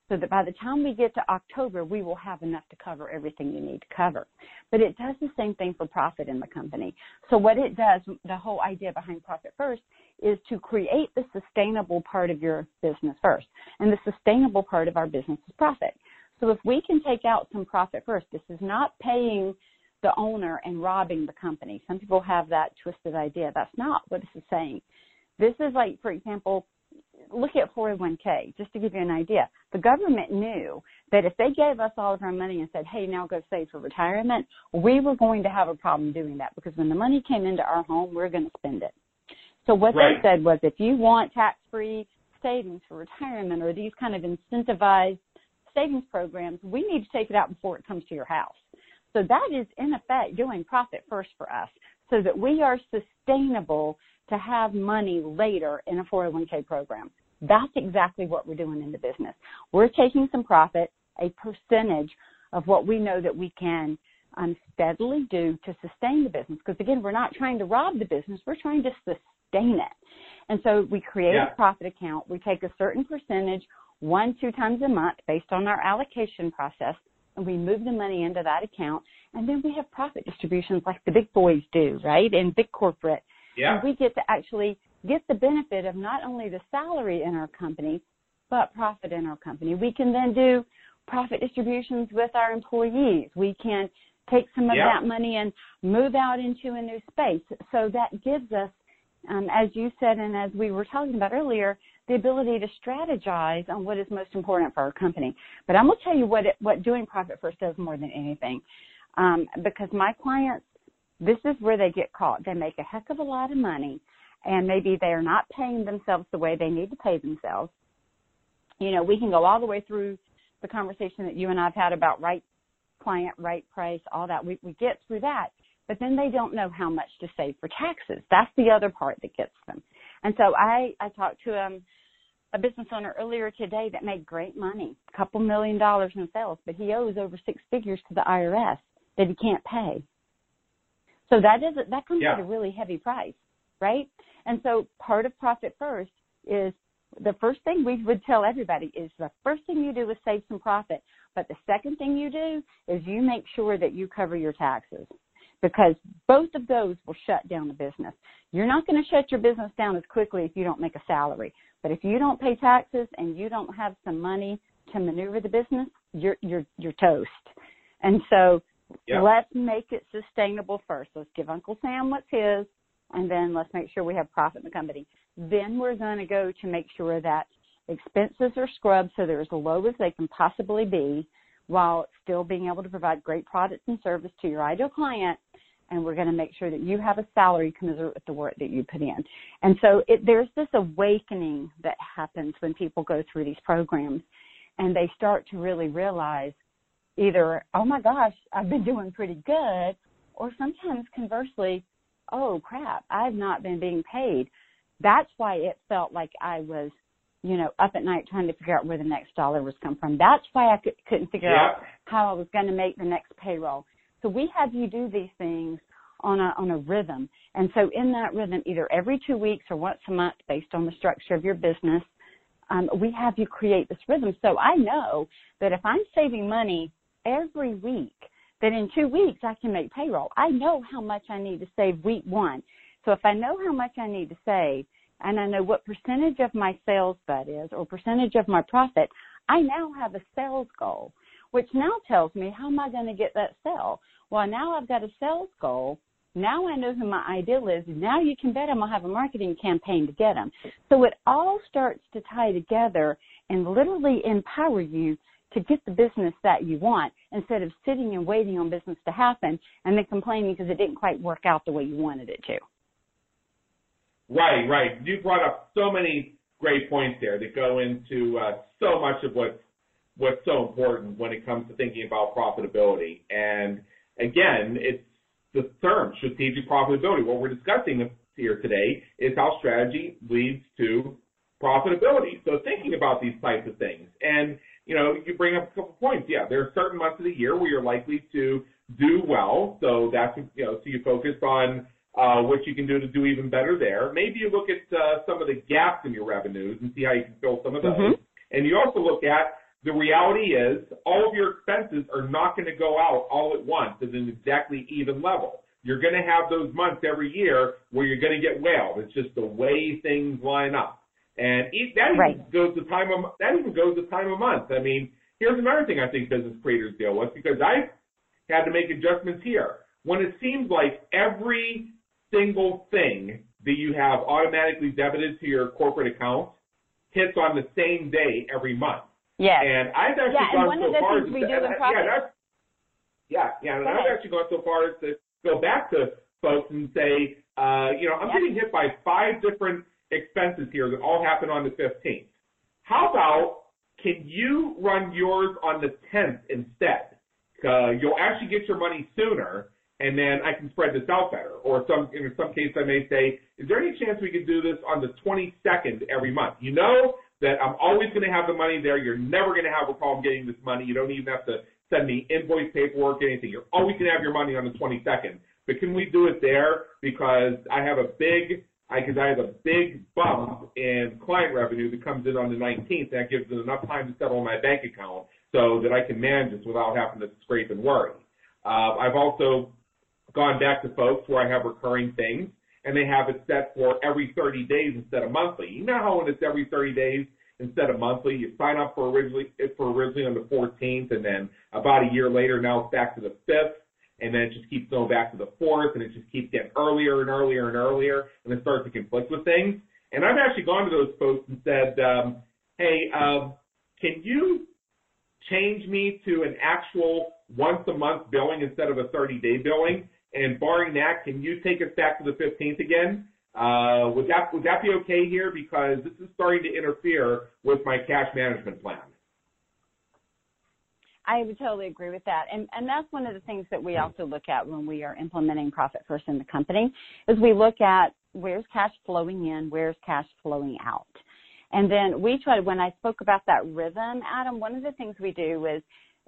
so that by the time we get to October, we will have enough to cover everything you need to cover. But it does the same thing for profit in the company. So what it does, the whole idea behind Profit First is to create the sustainable part of your business first. And the sustainable part of our business is profit. So if we can take out some profit first, this is not paying the owner and robbing the company. Some people have that twisted idea. That's not what this is saying. This is like, for example, look at 401k, just to give you an idea. The government knew that if they gave us all of our money and said, hey, now go save for retirement, we were going to have a problem doing that because when the money came into our home, we are going to spend it. So what right. they said was if you want tax-free savings for retirement or these kind of incentivized savings programs, we need to take it out before it comes to your house. So that is in effect doing profit first for us so that we are sustainable to have money later in a 401k program. That's exactly what we're doing in the business. We're taking some profit, a percentage of what we know that we can um, steadily do to sustain the business. Because again, we're not trying to rob the business, we're trying to sustain it. And so we create yeah. a profit account. We take a certain percentage one, two times a month based on our allocation process, and we move the money into that account. And then we have profit distributions like the big boys do, right? And big corporate. Yeah. And we get to actually get the benefit of not only the salary in our company, but profit in our company. We can then do profit distributions with our employees. We can take some of yeah. that money and move out into a new space. So that gives us, um, as you said and as we were talking about earlier, the ability to strategize on what is most important for our company. But I'm going to tell you what it, what doing profit first does more than anything, um, because my clients, this is where they get caught. They make a heck of a lot of money and maybe they are not paying themselves the way they need to pay themselves. You know, we can go all the way through the conversation that you and I've had about right client, right price, all that. We, we get through that, but then they don't know how much to save for taxes. That's the other part that gets them. And so I, I talk to them a business owner earlier today that made great money, a couple million dollars in sales, but he owes over six figures to the IRS that he can't pay. So that is that comes yeah. at a really heavy price, right? And so part of profit first is the first thing we would tell everybody is the first thing you do is save some profit. But the second thing you do is you make sure that you cover your taxes because both of those will shut down the business. You're not going to shut your business down as quickly if you don't make a salary. But if you don't pay taxes and you don't have some money to maneuver the business, you're you're you're toast. And so yep. let's make it sustainable first. Let's give Uncle Sam what's his and then let's make sure we have profit in the company. Then we're going to go to make sure that expenses are scrubbed so they're as low as they can possibly be while still being able to provide great products and service to your ideal client and we're going to make sure that you have a salary commensurate with the work that you put in. And so it, there's this awakening that happens when people go through these programs and they start to really realize either, oh my gosh, I've been doing pretty good, or sometimes conversely, oh crap, I've not been being paid. That's why it felt like I was, you know, up at night trying to figure out where the next dollar was come from. That's why I could, couldn't figure yeah. out how I was going to make the next payroll. So we have you do these things on a on a rhythm. And so in that rhythm, either every two weeks or once a month, based on the structure of your business, um, we have you create this rhythm. So I know that if I'm saving money every week, that in two weeks I can make payroll. I know how much I need to save week one. So if I know how much I need to save and I know what percentage of my sales that is or percentage of my profit, I now have a sales goal, which now tells me how am I going to get that sale? Well, now I've got a sales goal. Now I know who my ideal is. Now you can bet I'm going to have a marketing campaign to get them. So it all starts to tie together and literally empower you to get the business that you want instead of sitting and waiting on business to happen and then complaining because it didn't quite work out the way you wanted it to. Right, right. You brought up so many great points there that go into uh, so much of what what's so important when it comes to thinking about profitability. And again, it's the term strategic profitability. What we're discussing here today is how strategy leads to profitability. So thinking about these types of things. And, you know, you bring up a couple points. Yeah, there are certain months of the year where you're likely to do well. So that's, you know, so you focus on uh, what you can do to do even better there. Maybe you look at uh, some of the gaps in your revenues and see how you can fill some of those. Mm-hmm. And you also look at the reality is all of your expenses are not going to go out all at once at an exactly even level. You're going to have those months every year where you're going to get whaled. It's just the way things line up. And that right. even goes to time of, that even goes to time of month. I mean, here's another thing I think business creators deal with because I had to make adjustments here. When it seems like every single thing that you have automatically debited to your corporate account hits on the same day every month. Yeah. And I've actually yeah, gone so far as to, yeah, that's, yeah, yeah, and I've actually gone so far as to go back to folks and say, uh, you know, I'm yep. getting hit by five different expenses here that all happen on the 15th. How about can you run yours on the 10th instead? Uh, you'll actually get your money sooner, and then I can spread this out better. Or some, in some case, I may say, is there any chance we could do this on the 22nd every month? You know that I'm always going to have the money there. You're never going to have a problem getting this money. You don't even have to send me invoice paperwork, or anything. You're always going to have your money on the 22nd. But can we do it there? Because I have a big, because I, have a big bump in client revenue that comes in on the 19th. That gives it enough time to settle my bank account so that I can manage this without having to scrape and worry. Uh, I've also gone back to folks where I have recurring things and they have it set for every 30 days instead of monthly. You know how when it's every 30 days instead of monthly, you sign up for originally for originally on the 14th, and then about a year later, now it's back to the 5th, and then it just keeps going back to the 4th, and it just keeps getting earlier and earlier and earlier, and it starts to conflict with things. And I've actually gone to those folks and said, um, "Hey, um, can you change me to an actual once a month billing instead of a 30 day billing?" And barring that, can you take us back to the 15th again? Uh, would that would that be okay here? Because this is starting to interfere with my cash management plan. I would totally agree with that. And, and that's one of the things that we also look at when we are implementing profit first in the company is we look at where's cash flowing in, where's cash flowing out. And then we try when I spoke about that rhythm, Adam, one of the things we do is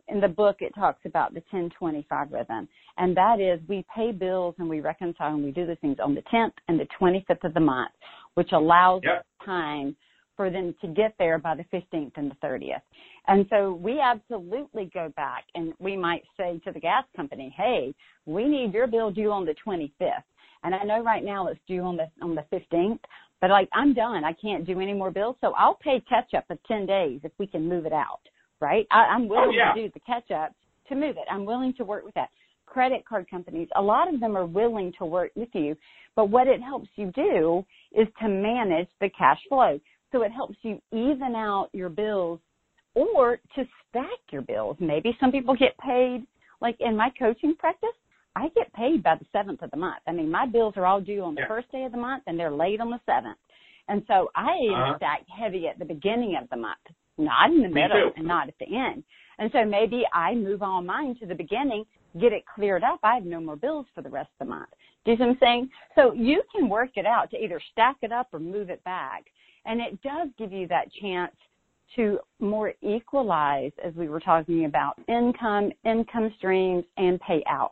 in the book it talks about the 1025 rhythm. And that is we pay bills and we reconcile and we do the things on the 10th and the 25th of the month, which allows yep. time for them to get there by the 15th and the 30th. And so we absolutely go back and we might say to the gas company, hey, we need your bill due on the 25th. And I know right now it's due on the, on the 15th, but like I'm done. I can't do any more bills. So I'll pay catch up for 10 days if we can move it out, right? I, am oh, willing oh, yeah. to do the catch up to move it. I'm willing to work with that. Credit card companies, a lot of them are willing to work with you, but what it helps you do is to manage the cash flow. So it helps you even out your bills or to stack your bills. Maybe some people get paid, like in my coaching practice, I get paid by the seventh of the month. I mean, my bills are all due on the yeah. first day of the month and they're late on the seventh. And so I uh-huh. stack heavy at the beginning of the month, not in the middle and not at the end. And so maybe I move all mine to the beginning, get it cleared up. I have no more bills for the rest of the month. Do you see what I'm saying? So you can work it out to either stack it up or move it back. And it does give you that chance to more equalize, as we were talking about, income, income streams, and payouts.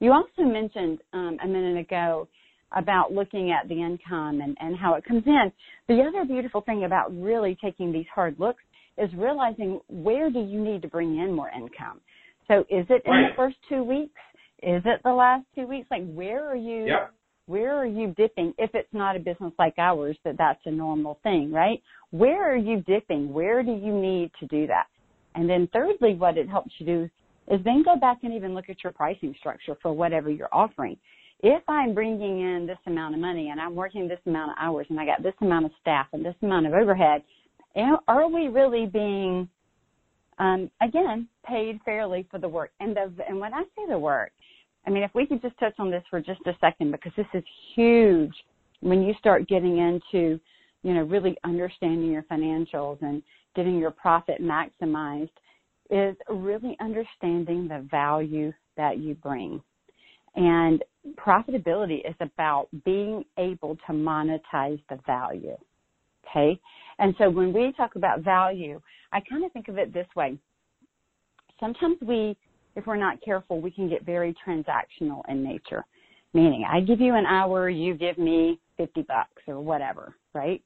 You also mentioned um, a minute ago about looking at the income and, and how it comes in. The other beautiful thing about really taking these hard looks is realizing where do you need to bring in more income. So is it in the first two weeks? Is it the last two weeks? Like where are you yep where are you dipping if it's not a business like ours that that's a normal thing right? Where are you dipping? Where do you need to do that? And then thirdly what it helps you do is then go back and even look at your pricing structure for whatever you're offering. If i'm bringing in this amount of money and i'm working this amount of hours and i got this amount of staff and this amount of overhead are we really being um, again paid fairly for the work? And the and when i say the work I mean, if we could just touch on this for just a second, because this is huge when you start getting into, you know, really understanding your financials and getting your profit maximized, is really understanding the value that you bring. And profitability is about being able to monetize the value. Okay? And so when we talk about value, I kind of think of it this way. Sometimes we if we're not careful, we can get very transactional in nature. Meaning, I give you an hour, you give me 50 bucks or whatever, right?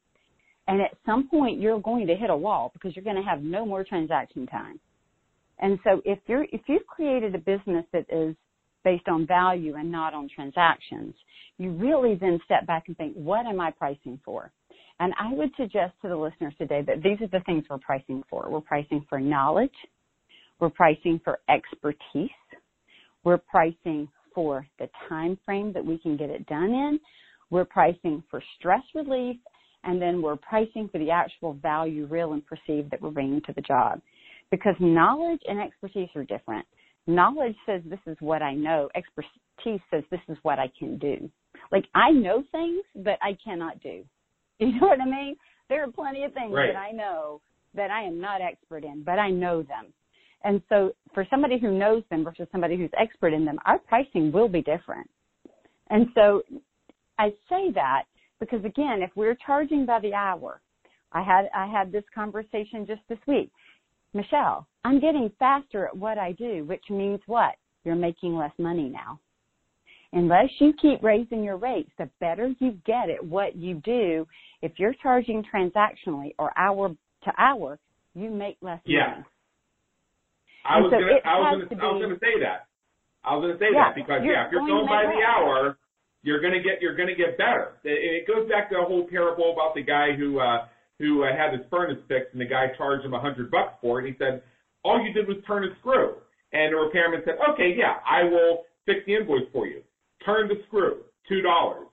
And at some point, you're going to hit a wall because you're going to have no more transaction time. And so if you're, if you've created a business that is based on value and not on transactions, you really then step back and think, what am I pricing for? And I would suggest to the listeners today that these are the things we're pricing for. We're pricing for knowledge, we're pricing for expertise. We're pricing for the time frame that we can get it done in. We're pricing for stress relief. And then we're pricing for the actual value, real and perceived, that we're bringing to the job. Because knowledge and expertise are different. Knowledge says this is what I know. Expertise says this is what I can do. Like I know things, but I cannot do. You know what I mean? There are plenty of things right. that I know that I am not expert in, but I know them. And so for somebody who knows them versus somebody who's expert in them, our pricing will be different. And so I say that because again, if we're charging by the hour, I had I had this conversation just this week. Michelle, I'm getting faster at what I do, which means what? You're making less money now. Unless you keep raising your rates, the better you get at what you do, if you're charging transactionally or hour to hour, you make less yeah. money. I was so gonna, I was gonna, be, I was gonna say that. I was gonna say yeah, that because yeah, if you're going by the hour, you're gonna get you're gonna get better. It, it goes back to the whole parable about the guy who uh, who uh, had his furnace fixed and the guy charged him a hundred bucks for it. He said all you did was turn a screw, and the repairman said, okay, yeah, I will fix the invoice for you. Turn the screw, two dollars.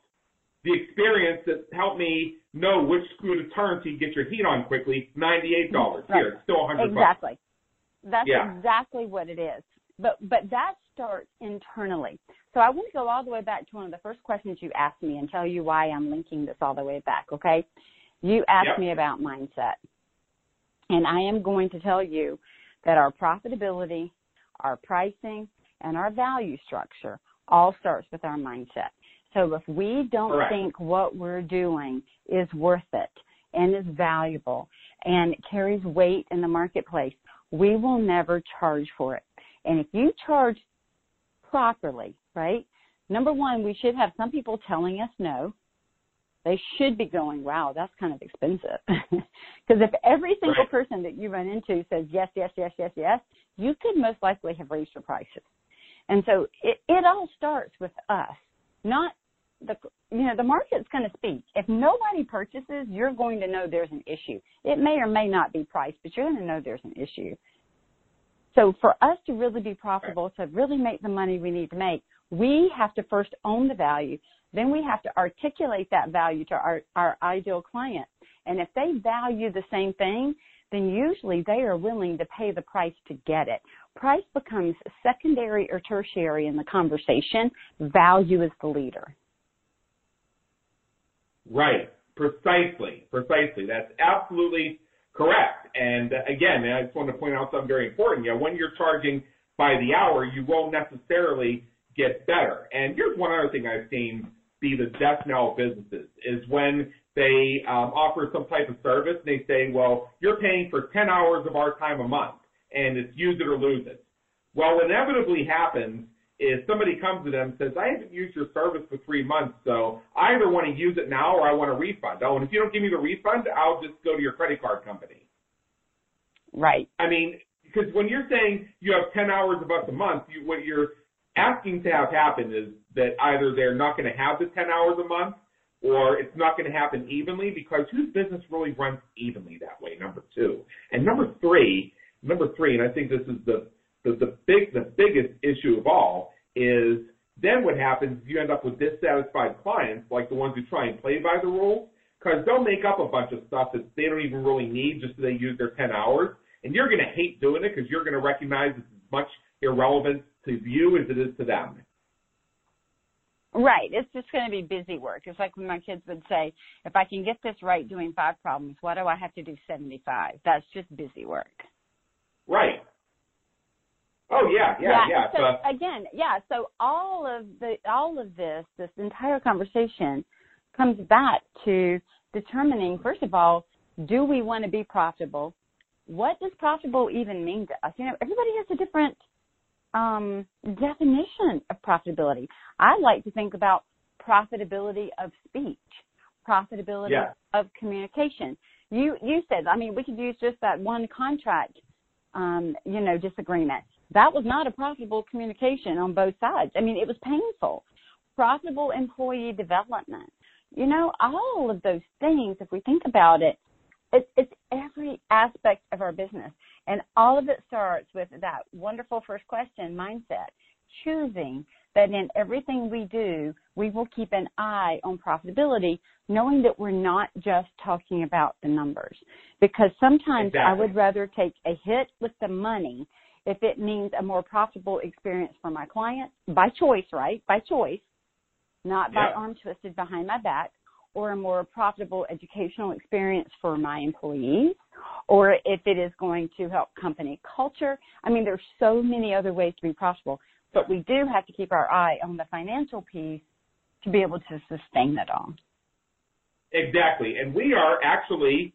The experience that helped me know which screw to turn so you get your heat on quickly, ninety-eight dollars. Right. Here, it's still a hundred exactly. bucks. That's Yeah. exactly what it is. But but that starts internally. So I want to go all the way back to one of the first questions you asked me and tell you why I'm linking this all the way back, okay? You asked Yep. me about mindset. And I am going to tell you that our profitability, our pricing, and our value structure all starts with our mindset. So if we don't Correct. think what we're doing is worth it, and is valuable and carries weight in the marketplace, we will never charge for it. And if you charge properly, right? Number one, we should have some people telling us no. They should be going, wow, that's kind of expensive. Because if every single right. person that you run into says yes, yes, yes, yes, yes, you could most likely have raised your prices. And so it, it all starts with us, not the, you know, the market's going to speak. If nobody purchases, you're going to know there's an issue. It may or may not be price, but you're going to know there's an issue. So for us to really be profitable, to really make the money we need to make, we have to first own the value. Then we have to articulate that value to our, our ideal client. And if they value the same thing, then usually they are willing to pay the price to get it. Price becomes secondary or tertiary in the conversation. Value is the leader. Right. Precisely. Precisely. That's absolutely correct. And uh, again, I just want to point out something very important. You know, when you're charging by the hour, you won't necessarily get better. And here's one other thing I've seen be the death knell of businesses is when they um, offer some type of service and they say, well, you're paying for 10 hours of our time a month and it's use it or lose it. Well, inevitably happens is somebody comes to them and says, I haven't used your service for three months, so I either want to use it now or I want a refund. Oh, and if you don't give me the refund, I'll just go to your credit card company. Right. I mean, because when you're saying you have 10 hours of us a month, you, what you're asking to have happen is that either they're not going to have the 10 hours a month or it's not going to happen evenly because whose business really runs evenly that way, number two. And number three, number three, and I think this is the, the, the big, the biggest issue of all is then what happens is you end up with dissatisfied clients like the ones who try and play by the rules because they'll make up a bunch of stuff that they don't even really need just so they use their 10 hours. And you're going to hate doing it because you're going to recognize it's as much irrelevant to you as it is to them. Right. It's just going to be busy work. It's like when my kids would say, if I can get this right doing five problems, why do I have to do 75? That's just busy work. Right. Oh yeah, yeah, yeah. yeah. So uh, again, yeah. So all of the all of this, this entire conversation, comes back to determining first of all, do we want to be profitable? What does profitable even mean to us? You know, everybody has a different um, definition of profitability. I like to think about profitability of speech, profitability yeah. of communication. You you said, I mean, we could use just that one contract, um, you know, disagreement. That was not a profitable communication on both sides. I mean, it was painful. Profitable employee development. You know, all of those things, if we think about it, it's, it's every aspect of our business. And all of it starts with that wonderful first question mindset, choosing that in everything we do, we will keep an eye on profitability, knowing that we're not just talking about the numbers. Because sometimes exactly. I would rather take a hit with the money if it means a more profitable experience for my client by choice, right? By choice, not by yep. arm twisted behind my back, or a more profitable educational experience for my employees, or if it is going to help company culture. I mean, there's so many other ways to be profitable, but we do have to keep our eye on the financial piece to be able to sustain it all. Exactly. And we are actually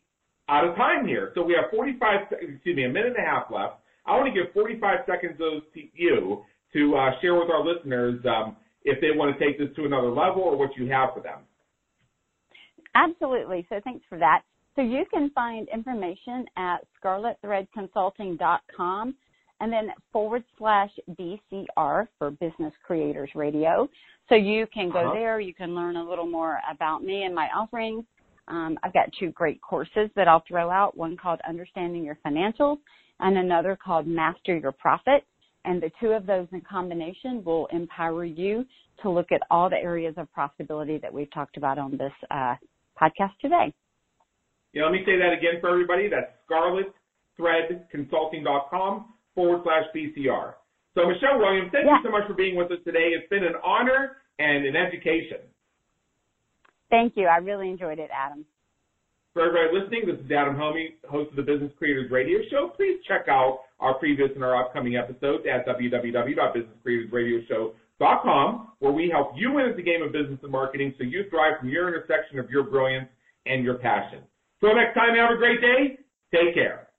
out of time here. So we have 45, excuse me, a minute and a half left. I want to give 45 seconds to you to uh, share with our listeners um, if they want to take this to another level or what you have for them. Absolutely. So thanks for that. So you can find information at scarletthreadconsulting.com and then forward slash BCR for Business Creators Radio. So you can go uh-huh. there. You can learn a little more about me and my offerings. Um, I've got two great courses that I'll throw out. One called Understanding Your Financials and another called Master Your Profit. And the two of those in combination will empower you to look at all the areas of profitability that we've talked about on this uh, podcast today. Yeah, let me say that again for everybody. That's scarletthreadconsulting.com forward slash BCR. So Michelle Williams, thank yeah. you so much for being with us today. It's been an honor and an education. Thank you. I really enjoyed it, Adam. For everybody listening, this is Adam Hommey, host of the Business Creators Radio Show. Please check out our previous and our upcoming episodes at www.businesscreatorsradioshow.com where we help you win at the game of business and marketing so you thrive from your intersection of your brilliance and your passion. Till next time, have a great day. Take care.